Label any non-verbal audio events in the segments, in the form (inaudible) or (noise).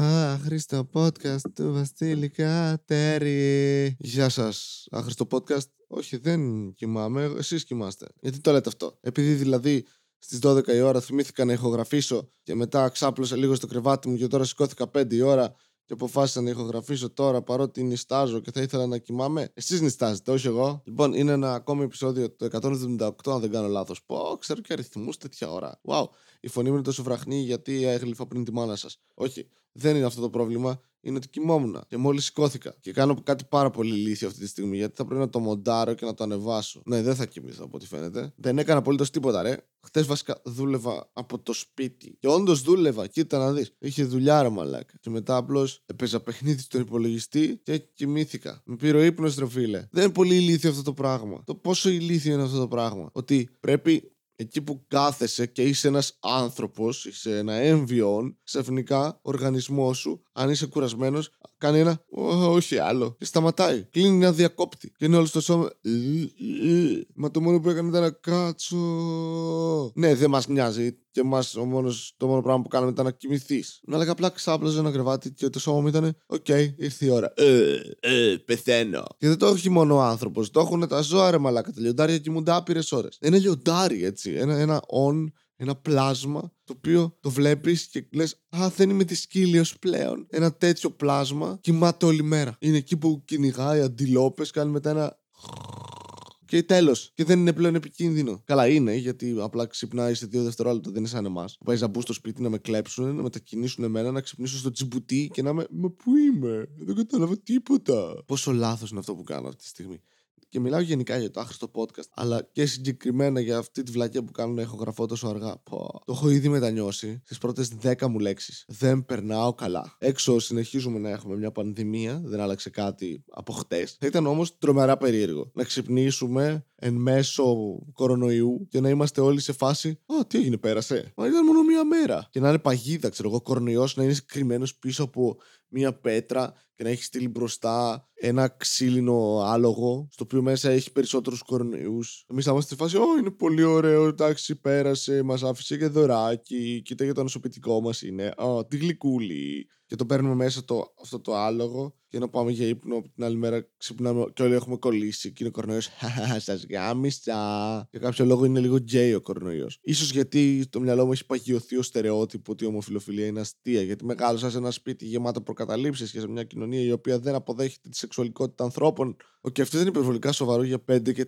Άχρηστο podcast του Βασίλη Κατέρη. Γεια σας. Άχρηστο podcast; Όχι, δεν κοιμάμαι. Εσείς κοιμάστε. Γιατί το λέτε αυτό; Επειδή δηλαδή στις 12 η ώρα θυμήθηκα να ηχογραφήσω και μετά ξάπλωσα λίγο στο κρεβάτι μου και τώρα σηκώθηκα 5 η ώρα και αποφάσισα να ηχογραφήσω τώρα παρότι νιστάζω και θα ήθελα να κοιμάμαι. Εσείς νιστάζετε, όχι εγώ. Λοιπόν, είναι ένα ακόμη επεισόδιο το 178, αν δεν κάνω λάθος. Πω, ξέρω και αριθμούς τέτοια ώρα. Wow, η φωνή μου είναι τόσο βραχνή γιατί έγλυφα πριν τη μάνα σας. Όχι, δεν είναι αυτό το πρόβλημα. Είναι ότι κοιμόμουν και μόλις σηκώθηκα. Και κάνω κάτι πάρα πολύ λύθιο αυτή τη στιγμή γιατί θα πρέπει να το μοντάρω και να το ανεβάσω. Ναι, δεν θα κοιμηθώ από ό,τι φαίνεται. Δεν έκανα απολύτως τίποτα, ρε. Χθε βασικά δούλευα από το σπίτι. Και όντως δούλευα, κοίτα να δεις. Είχε δουλειά, ρε μαλάκα. Και μετά απλώς έπαιζα παιχνίδι στον υπολογιστή και κοιμήθηκα. Με πήρε ο ύπνος, ρε φίλε. Δεν είναι πολύ ηλίθιο αυτό το πράγμα. Το πόσο ηλίθιο είναι αυτό το πράγμα. Ότι πρέπει εκεί που κάθεσαι και είσαι ένας άνθρωπος, είσαι ένα έμβιον, ξαφνικά ο οργανισμός σου, αν είσαι κουρασμένος, κάνει ένα όχι άλλο και σταματάει. Κλείνει ένα διακόπτη και είναι όλο στο σώμα. Μα το μόνο που έκανε ήταν να κάτσω. Ναι, δεν μας νοιάζει και εμάς ο μόνος, το μόνο πράγμα που κάναμε ήταν να κοιμηθείς. Να λέγα απλά ξάπλαζε ένα κρεβάτι και το σώμα μου ήταν OK, okay, ήρθε η ώρα. Ε, ε, πεθαίνω. Και δεν το έχει μόνο ο άνθρωπος. Το έχουν τα ζώα ρε μαλάκα. Τα λιοντάρια κοιμούνται άπειρες ώρες. Ένα λιοντάρι έτσι. Ένα, ένα ον ένα πλάσμα το οποίο το βλέπεις και λες «Α, δεν είμαι της σκύλιος πλέον». Ένα τέτοιο πλάσμα κοιμάται όλη μέρα. Είναι εκεί που κυνηγάει αντιλόπες, κάνει μετά ένα και τέλος. Και δεν είναι πλέον επικίνδυνο. Καλά είναι, γιατί απλά ξυπνάει σε δύο δευτερόλεπτα, δεν είναι σαν εμάς. Πάει να μπουν στο σπίτι να με κλέψουν, να μετακινήσουν εμένα, να ξυπνήσω στο τσιμπουτί και να με. Μα πού είμαι, δεν κατάλαβα τίποτα. Πόσο λάθος είναι αυτό που κάνω αυτή τη στιγμή. Και μιλάω γενικά για το άχρηστο podcast, αλλά και συγκεκριμένα για αυτή τη βλακία που κάνω να έχω γραφώ τόσο αργά. Πω. Το έχω ήδη μετανιώσει στις πρώτες 10 μου λέξεις. Δεν περνάω καλά. Έξω συνεχίζουμε να έχουμε μια πανδημία, δεν άλλαξε κάτι από χτες. Θα ήταν όμως τρομερά περίεργο να ξυπνήσουμε εν μέσω κορονοϊού και να είμαστε όλοι σε φάση Α, τι έγινε, πέρασε. Μα ήταν μόνο μία μέρα. Και να είναι παγίδα, ξέρω εγώ, κορονοϊός να είναι κρυμμένος πίσω από μία πέτρα και να έχει στείλει μπροστά ένα ξύλινο άλογο, στο οποίο μέσα έχει περισσότερους κορονοϊούς. Εμείς θα είμαστε στη φάση, Ω, είναι πολύ ωραίο, εντάξει, πέρασε, μας άφησε και δωράκι, κοίτα για το νοσοποιητικό μας είναι. Α, τι γλυκούλη και το παίρνουμε μέσα το, αυτό το άλογο και να πάμε για ύπνο την άλλη μέρα ξυπνάμε και όλοι έχουμε κολλήσει και είναι ο κορονοϊός. (laughs) Σας γάμισα. Για κάποιο λόγο είναι λίγο γκέι ο κορονοϊός. Ίσως γιατί το μυαλό μου έχει παγιωθεί ο στερεότυπο ότι η ομοφιλοφιλία είναι αστεία γιατί μεγάλωσα σε ένα σπίτι γεμάτο προκαταλήψεις και σε μια κοινωνία η οποία δεν αποδέχεται τη σεξουαλικότητα ανθρώπων και αυτό δεν είναι υπερβολικά σοβαρό για 5 και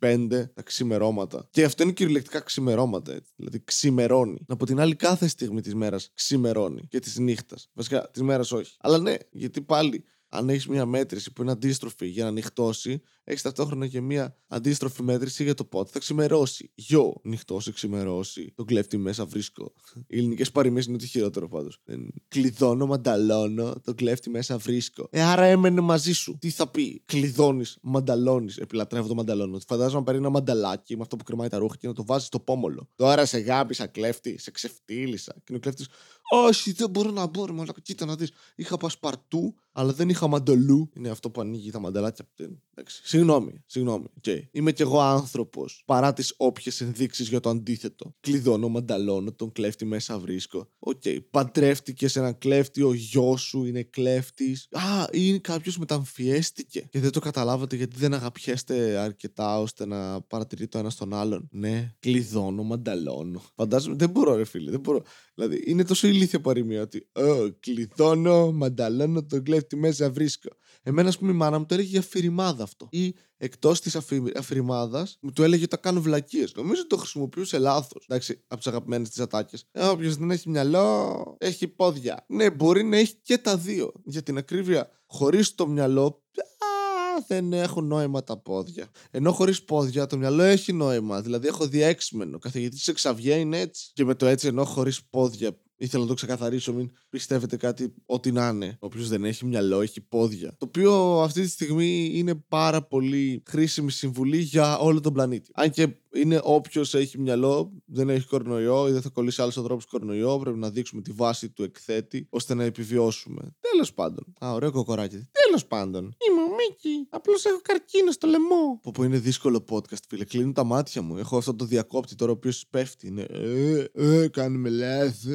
25 τα ξημερώματα. Και αυτό είναι κυριολεκτικά ξημερώματα, έτσι. Δηλαδή ξημερώνει. Από την άλλη, κάθε στιγμή της μέρας ξημερώνει. Και της νύχτας. Βασικά, της μέρας όχι. Αλλά ναι, γιατί πάλι αν έχεις μια μέτρηση που είναι αντίστροφη για να νυχτώσει, έχεις ταυτόχρονα και μια αντίστροφη μέτρηση για το πότε θα ξημερώσει. Γιο, νυχτώσει, ξημερώσει. Τον κλέφτη μέσα βρίσκω. Οι ελληνικές παροιμίες είναι ότι χειρότερο πάντως. Κλειδώνω, μανταλώνω, τον κλέφτη μέσα βρίσκω. Ε, άρα έμενε μαζί σου. Τι θα πει, κλειδώνεις, μανταλώνεις. Επιλατρεύω το μανταλώνω. Φαντάζομαι να πάρει ένα μανταλάκι με αυτό που κρεμάει τα ρούχα και να το βάζει στο πόμολο. Τώρα σε γάπησα κλέφτη, σε ξεφτύλισα. Και είναι ο κλέφτης, όχι, δεν μπορώ να μπω, αλλά κοίτα να δεις. Είχα πασπαρτού, αλλά δεν είχα μαντολού. Είναι αυτό που ανοίγει τα μανταλάκια. Εντάξει. Συγγνώμη, συγγνώμη. Okay. Είμαι κι εγώ άνθρωπος. Παρά τις όποιες ενδείξεις για το αντίθετο. Κλειδώνω, μανταλώνω, τον κλέφτη μέσα βρίσκω. OK. Okay. Παντρεύτηκες σε έναν κλέφτη, ο γιος σου είναι κλέφτης. Α, ή κάποιος μεταμφιέστηκε. Και δεν το καταλάβατε γιατί δεν αγαπιέστε αρκετά ώστε να παρατηρεί το ένα στον άλλον. Ναι, κλειδώνω, μανταλώνω. Φαντάζομαι, δεν μπορώ, ρε φίλε, δεν μπορώ. Δηλαδή, είναι τόσο ηλίθια παροιμία ότι oh, κλειδώνω, μανταλώνω, τον κλέφτη μέσα βρίσκω. Εμένα, ας πούμε, η μάνα μου το έλεγε για αφηρημάδα αυτό. Ή εκτός της αφηρημάδας μου το έλεγε ότι τα κάνω βλακίες. Νομίζω ότι το χρησιμοποιούσε λάθος. Εντάξει, από τις αγαπημένες της ατάκες. Ε, Όποιος δεν έχει μυαλό, έχει πόδια. Ναι, μπορεί να έχει και τα δύο. Για την ακρίβεια, χωρίς το μυαλό, δεν έχουν νόημα τα πόδια. Ενώ χωρίς πόδια το μυαλό έχει νόημα. Δηλαδή έχω διέξιμενο. Καθηγητής σε Ξαβιέ είναι έτσι. Και με το έτσι ενώ χωρίς πόδια ήθελα να το ξεκαθαρίσω, μην πιστεύετε κάτι ό,τι να είναι. Όποιος δεν έχει μυαλό, έχει πόδια. Το οποίο αυτή τη στιγμή είναι πάρα πολύ χρήσιμη συμβουλή για όλο τον πλανήτη. Αν και είναι όποιος έχει μυαλό, δεν έχει κορονοϊό ή δεν θα κολλήσει άλλου ανθρώπους κορονοϊό, πρέπει να δείξουμε τη βάση του εκθέτη ώστε να επιβιώσουμε. Τέλος πάντων. Α, ωραίο κοκοράκι. Τέλος πάντων. Είμαι ο Μίκη. Απλώς έχω καρκίνο στο λαιμό. Πω, πω είναι δύσκολο podcast, φίλε. Κλείνουν τα μάτια μου. Έχω αυτό το διακόπτη τώρα ο οποίος πέφτει. Είναι. Ε, ε, κάνουμε λάθο.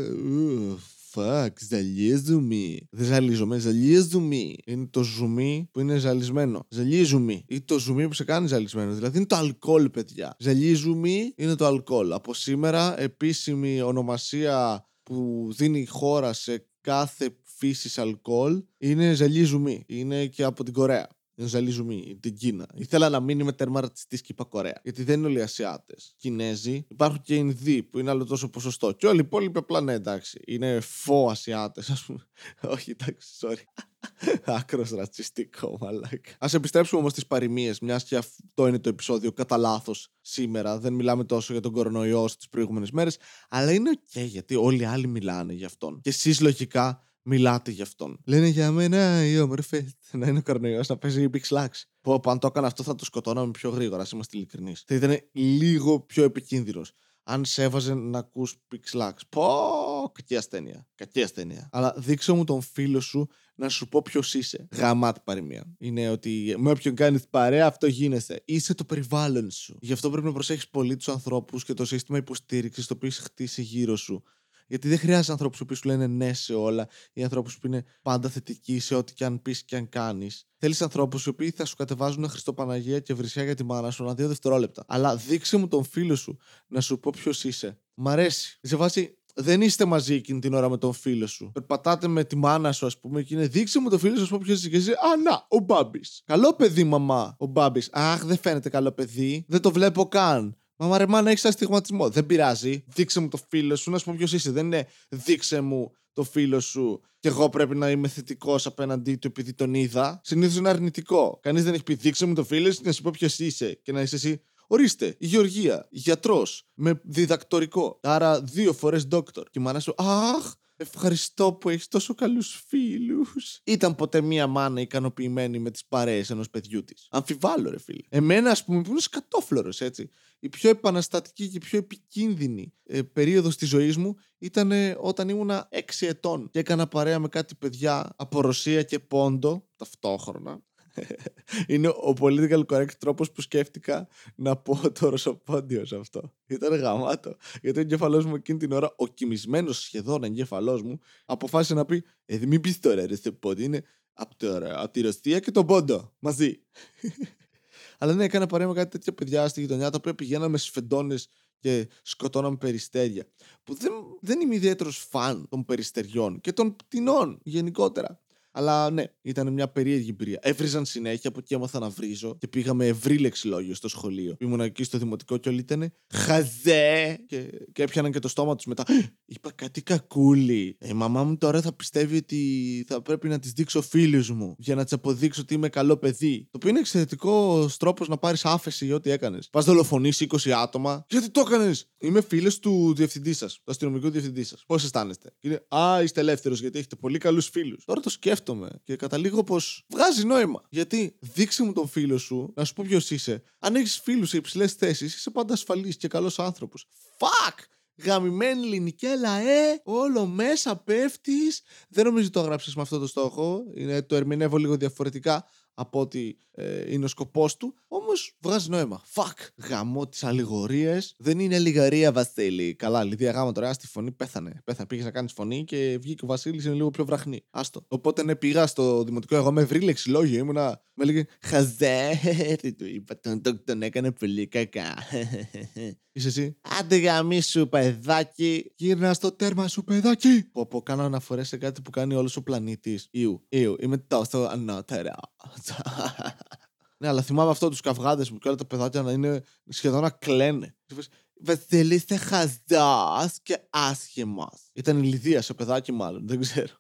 fuck, ζαλίζουμε. Δεν ζαλίζομαι, ζαλίζουμε. Είναι το ζουμί που είναι ζαλισμένο. Ζαλίζουμε. Ή το ζουμί που σε κάνει ζαλισμένο. Δηλαδή είναι το αλκοόλ, παιδιά. Ζαλίζουμε είναι το αλκοόλ. Από σήμερα, επίσημη ονομασία που δίνει η χώρα σε κάθε φύσης αλκοόλ είναι ζαλίζουμε. Είναι και από την Κορέα ζαλίζουμε την Κίνα. Ήθελα να μείνει με τέρμα ρατσιστή και είπα Κορέα. Γιατί δεν είναι όλοι Ασιάτες. Κινέζοι. Υπάρχουν και Ινδοί που είναι άλλο τόσο ποσοστό. Και όλοι οι υπόλοιποι απλά ναι, εντάξει. Είναι faux Ασιάτες, ας πούμε. (laughs) Όχι, εντάξει, sorry. (laughs) Άκρως ρατσιστικό, μαλάκα. Ας επιστρέψουμε όμως στις παροιμίες, μιας και αυτό είναι το επεισόδιο κατά λάθος σήμερα. Δεν μιλάμε τόσο για τον κορονοϊό στις προηγούμενες μέρες, αλλά είναι οκ γιατί όλοι οι άλλοι μιλάνε για αυτόν. Και εσείς λογικά μιλάτε γι' αυτόν. Λένε για μένα οι όμορφε να είναι ο κορονοϊός να παίζει Big Slacks. Που αν το έκανα αυτό θα το σκοτώναμε πιο γρήγορα, ας είμαστε ειλικρινείς. Θα ήταν λίγο πιο επικίνδυνος. Αν σε έβαζε να ακούς Big Slacks. Πω, κακή ασθένεια. Κακή ασθένεια. Αλλά δείξε μου τον φίλο σου να σου πω ποιος είσαι. Γαμάτη παροιμία. Είναι ότι με όποιον κάνεις παρέα, αυτό γίνεσαι. Είσαι το περιβάλλον σου. Γι' αυτό πρέπει να προσέχεις πολύ τους ανθρώπους και το σύστημα υποστήριξης το οποίο έχεις χτίσει γύρω σου. Γιατί δεν χρειάζεται ανθρώπους που σου λένε ναι σε όλα ή ανθρώπους που είναι πάντα θετικοί σε ό,τι και αν πεις και αν κάνεις. Θέλεις ανθρώπους οι οποίοι θα σου κατεβάζουν Χριστοπαναγία και βρυσιά για τη μάνα σου ένα δύο δευτερόλεπτα. Αλλά δείξε μου τον φίλο σου να σου πω ποιος είσαι. Μ' αρέσει. Σε βάση δεν είστε μαζί εκείνη την ώρα με τον φίλο σου. Περπατάτε με τη μάνα σου, ας πούμε, και είναι δείξε μου τον φίλο σου, ας πούμε, ποιος είσαι. Και είσαι, Α, να, ο Μπάμπης. Καλό παιδί, μαμά. Ο Μπάμπης. Αχ, δεν φαίνεται καλό παιδί. Δεν το βλέπω καν. Μα ρε μάνα, έχεις αστιγματισμό. Δεν πειράζει. Δείξε μου το φίλο σου, να σου πω ποιος είσαι. Δεν είναι δείξε μου το φίλο σου και εγώ πρέπει να είμαι θετικός απέναντί του επειδή τον είδα. Συνήθως είναι αρνητικό. Κανείς δεν έχει πει δείξε μου το φίλο σου να σου πω ποιος είσαι και να είσαι εσύ. Ορίστε, η Γεωργία, γιατρός, με διδακτορικό. Άρα δύο φορές δόκτωρ. Και η μάνα σου, Αχ, Ευχαριστώ που έχεις τόσο καλούς φίλους. Ήταν ποτέ μία μάνα ικανοποιημένη με τις παρέες ενός παιδιού της. Αμφιβάλλω, ρε φίλε. Εμένα, ας πούμε, που είμαι σκατόφλωρος, έτσι. Η πιο επαναστατική και πιο επικίνδυνη ε, περίοδος της ζωής μου ήταν όταν ήμουνα 6 ετών και έκανα παρέα με κάτι παιδιά από Ρωσία και Πόντο ταυτόχρονα είναι ο political correct τρόπος που σκέφτηκα να πω το ρωσοπόντιο σε αυτό. Ήταν γαμάτο. Γιατί ο εγκέφαλό μου εκείνη την ώρα, ο κοιμισμένος σχεδόν εγκέφαλό μου, αποφάσισε να πει: Ε, μην πεις τώρα ρωσοπόντιο, είναι από, από τη Ρωσία και τον Πόντο. Μαζί. (laughs) Αλλά ναι, έκανα παρέα με κάτι τέτοια παιδιά στη γειτονιά τα οποία πηγαίναμε σφεντώνε και σκοτώναμε περιστέρια. Που δεν, δεν είμαι ιδιαίτερος φαν των περιστεριών και των πτηνών γενικότερα. Αλλά ναι, ήταν μια περίεργη εμπειρία. Έβριζαν συνέχεια, από εκεί έμαθα να βρίζω και πήγαμε ευρύ λεξιλόγιο στο σχολείο. Ήμουν εκεί στο δημοτικό και όλοι ήταν χαζέ! Και, και έπιαναν και το στόμα τους μετά. Είπα κάτι κακούλι. Ε, η μαμά μου τώρα θα πιστεύει ότι θα πρέπει να της δείξω φίλους μου για να της αποδείξω ότι είμαι καλό παιδί. Το οποίο είναι εξαιρετικός τρόπος να πάρεις άφεση για ό,τι έκανες. Πας δολοφονήσει 20 άτομα. Γιατί το έκανες! Είμαι φίλος του διευθυντή σας, του αστυνομικού διευθυντή σας. Πώς αισθάνεστε; Και είναι, Α, είστε ελεύθερος γιατί έχετε πολύ καλούς φίλους. Τώρα το σκέφτομαι σκέφτομαι και καταλήγω πως βγάζει νόημα. Γιατί δείξε μου τον φίλο σου, να σου πω ποιος είσαι. Αν έχεις φίλους σε υψηλές θέσεις, είσαι πάντα ασφαλής και καλός άνθρωπος. Fuck! Γαμημένη ελληνικέλα, ε! Όλο μέσα πέφτεις. Δεν νομίζω το έγραψες με αυτό το στόχο. Είναι, το ερμηνεύω λίγο διαφορετικά από ότι ε, είναι ο σκοπός του. Όμως βγάζει νόημα. Φακ! Γαμώ τι αλληγορίε. Δεν είναι αλληγορία, Βασίλη. Καλά, Λιδία γάμα τώρα στη φωνή πέθανε. Πέθανε, πήγες να κάνεις φωνή και βγήκε ο Βασίλης είναι λίγο πιο βραχνή. Άστο. Οπότε ναι, πήγα στο δημοτικό. Εγώ με ευρύ λεξιλόγιο ήμουνα. Με λέγε Χαζέ, τι του είπα. Τον, τον, τον έκανε πολύ κακά. Είσαι εσύ. Άντε γαμί σου, παιδάκι. Γύρνα στο τέρμα σου, παιδάκι. Που από κάνω αναφορές σε κάτι που κάνει όλος ο πλανήτης. Ιου, Ιου, είμαι τόσο ανώτερα. Ναι, αλλά θυμάμαι αυτό τους καυγάδες μου και όλα τα παιδάκια να είναι σχεδόν να κλαίνε. Βασίλη, είσαι χαζάς και άσχημο. Ήταν η Λιδία σε παιδάκι, μάλλον, δεν ξέρω.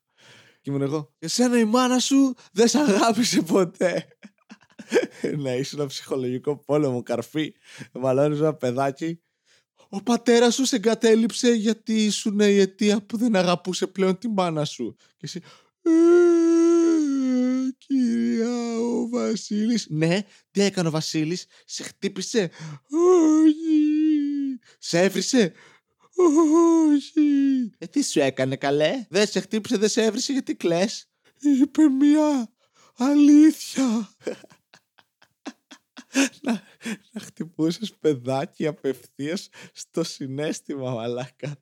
Και ήμουν εγώ. Εσένα η μάνα σου δεν σε αγάπησε ποτέ. (laughs) να είσαι ένα ψυχολογικό πόλεμο, καρφί. Μαλώνεις ένα παιδάκι. Ο πατέρας σου σε εγκατέλειψε γιατί ήσουν η αιτία που δεν αγαπούσε πλέον τη μάνα σου. Και εσύ. «Ε, κυρία, ο Βασίλης. Ναι, τι έκανε ο Βασίλης, σε χτύπησε. Όχι. Σε έβρισε. Όχι. Ε, τι σου έκανε καλέ; Δεν σε χτύπησε, δεν σε έβρισε γιατί κλαις; Είπε μια αλήθεια. (laughs) να, να χτυπούσες παιδάκι απευθείας στο συνέστημα μαλάκα.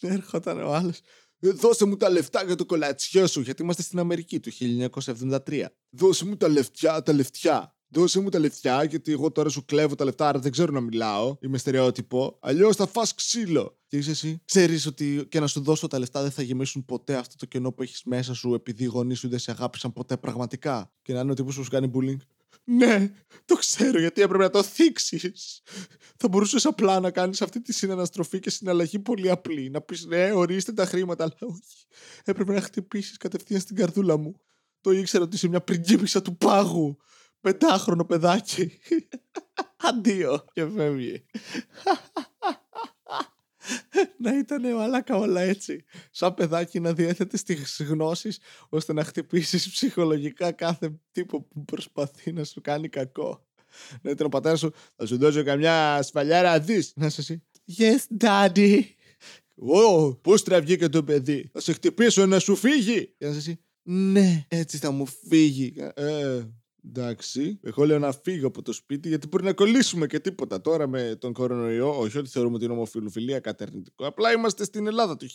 Δεν (laughs) έρχονταν ο άλλος. «Ε, Δώσε μου τα λεφτά για το κολατσιό σου, γιατί είμαστε στην Αμερική του 1973. Δώσε μου τα λεφτιά, τα λεφτιά. Δώσε μου τα λεφτιά, γιατί εγώ τώρα σου κλέβω τα λεφτά, άρα δεν ξέρω να μιλάω. Είμαι στερεότυπο. Αλλιώς θα φας ξύλο. Και είσαι εσύ. Ξέρεις ότι και να σου δώσω τα λεφτά δεν θα γεμίσουν ποτέ αυτό το κενό που έχεις μέσα σου, επειδή οι γονείς σου δεν σε αγάπησαν ποτέ πραγματικά. Και να είναι ο τύπος που σου κάνει bullying. Ναι, το ξέρω γιατί έπρεπε να το θίξεις. Θα μπορούσες απλά να κάνεις αυτή τη συναναστροφή και συναλλαγή πολύ απλή. Να πεις ναι, ορίστε τα χρήματα, αλλά όχι. Έπρεπε να χτυπήσεις κατευθείαν στην καρδούλα μου. Το ήξερα ότι είσαι μια πριγκίπισσα του πάγου. Πεντάχρονο παιδάκι. (laughs) Αντίο. Και φεύγει. (laughs) να ήταν μαλάκα όλα έτσι. Σαν παιδάκι να διέθετε στις γνώσεις ώστε να χτυπήσεις ψυχολογικά κάθε τύπο που προσπαθεί να σου κάνει κακό. Να ήταν ο πατέρας σου, θα σου δώσω καμιά σφαλιάρα δεις. Να είσαι εσύ. Yes, daddy. Ω, πώς τραβγήκε το παιδί. Θα σε χτυπήσω να σου φύγει. Και να είσαι εσύ. Ναι, έτσι θα μου φύγει. Ε, Εντάξει. Εγώ λέω να φύγω από το σπίτι γιατί μπορεί να κολλήσουμε και τίποτα. Τώρα με τον κορονοϊό, όχι ότι θεωρούμε την ομοφιλοφιλία κατερνητικό. Απλά είμαστε στην Ελλάδα το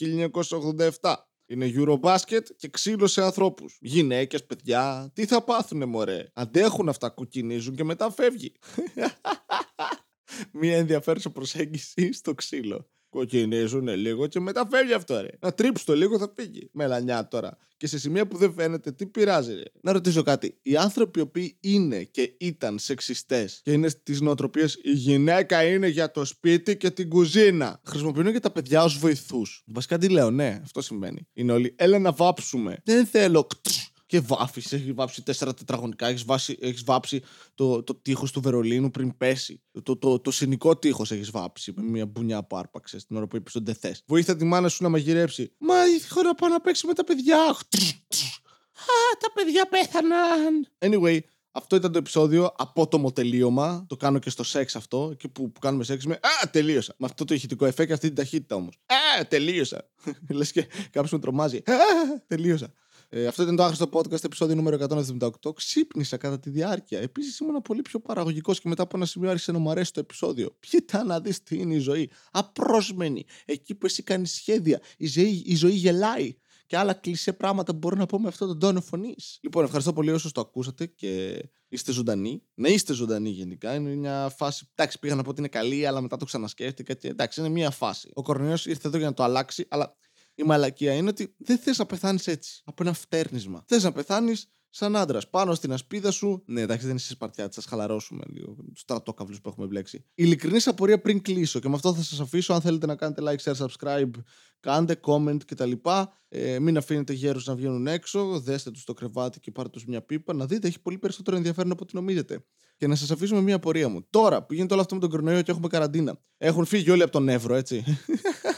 1987. Είναι Eurobasket και ξύλο σε ανθρώπους. Γυναίκες, παιδιά, τι θα πάθουνε, μωρέ; Αντέχουν αυτά, κουκκινίζουν και μετά φεύγει. (laughs) Μία ενδιαφέρουσα προσέγγισης στο ξύλο. Κοκκινίζουν λίγο και μετά φεύγει αυτό, ρε. Να τρίψει το λίγο θα φύγει. Μελανιά τώρα. Και σε σημεία που δεν φαίνεται, τι πειράζει, ρε. Να ρωτήσω κάτι. Οι άνθρωποι οι οποίοι είναι και ήταν σεξιστές και είναι στις νοοτροπίες η γυναίκα είναι για το σπίτι και την κουζίνα. Χρησιμοποιούν και τα παιδιά ως βοηθούς. Βασικά τι λέω, ναι, αυτό σημαίνει. Είναι όλοι, έλα να βάψουμε. Δεν θέλω και βάφεις. Έχεις βάψει τέσσερα τετραγωνικά. Έχεις έχεις βάψει το, το τείχος του Βερολίνου πριν πέσει. Το, το, το, το συνικό τείχος έχεις βάψει με μια μπουνιά που άρπαξε την ώρα που είπες ότι δεν θες. Βοήθα τη μάνα σου να μαγειρέψει. Μα έχω να πάω να παίξει με τα παιδιά. Α, τα παιδιά πέθαναν. Anyway, αυτό ήταν το επεισόδιο. Απότομο τελείωμα. Το κάνω και στο σεξ αυτό. Εκεί που, που κάνουμε σεξ με. Α, τελείωσα. Με αυτό το ηχητικό εφέ και αυτή την ταχύτητα όμως. Α, τελείωσα. (laughs) Λες και κάποιος με τρομάζει. Α, τελείωσα. Ε, αυτό ήταν το άχρηστο podcast, επεισόδιο νούμερο 178. Ξύπνησα κατά τη διάρκεια. Επίσης ήμουν πολύ πιο παραγωγικός και μετά από ένα σημείο άρχισε να μου αρέσει το επεισόδιο. Κοίτα να δεις τι είναι η ζωή. Απρόσμενη. Εκεί που εσύ κάνεις σχέδια. Η ζωή, η ζωή γελάει. Και άλλα κλεισέ πράγματα που μπορώ να πω με αυτόν τον τόνο φωνής. Λοιπόν, ευχαριστώ πολύ όσους το ακούσατε και είστε ζωντανοί. Να είστε ζωντανοί γενικά. Είναι μια φάση. Εντάξει, πήγα να πω ότι είναι καλή, αλλά μετά το ξανασκέφτηκα και εντάξει, είναι μια φάση. Ο κορονοϊό ήρθε εδώ για να το αλλάξει, αλλά η μαλακία είναι ότι δεν θες να πεθάνεις έτσι. Από ένα φτέρνισμα. Θες να πεθάνεις σαν άντρας. Πάνω στην ασπίδα σου. Ναι, εντάξει, δεν είσαι σπαρτιά, θα χαλαρώσουμε λίγο. Τους στρατόκαυλους που έχουμε μπλέξει. Ειλικρινή απορία πριν κλείσω. Και με αυτό θα σας αφήσω. Αν θέλετε να κάνετε like, share, subscribe, κάντε comment κτλ. Ε, μην αφήνετε γέρους να βγαίνουν έξω. Δέστε τους στο κρεβάτι και πάρτε τους μια πίπα. Να δείτε, έχει πολύ περισσότερο ενδιαφέρον από ό,τι νομίζετε. Και να σας αφήσω με μια απορία μου. Τώρα που γίνεται όλο αυτό με τον κορονοϊό και έχουμε καραντίνα. Έχουν φύγει όλοι από τον Εύρο, έτσι. (laughs)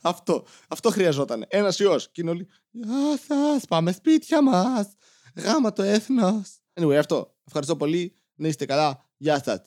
αυτό. Αυτό χρειαζόταν. Ένας ιός. Και είναι όλοι. Γεια σας, πάμε σπίτια μας. Γάμα το έθνος. Anyway, αυτό. Ευχαριστώ πολύ. Να είστε καλά. Γεια σας.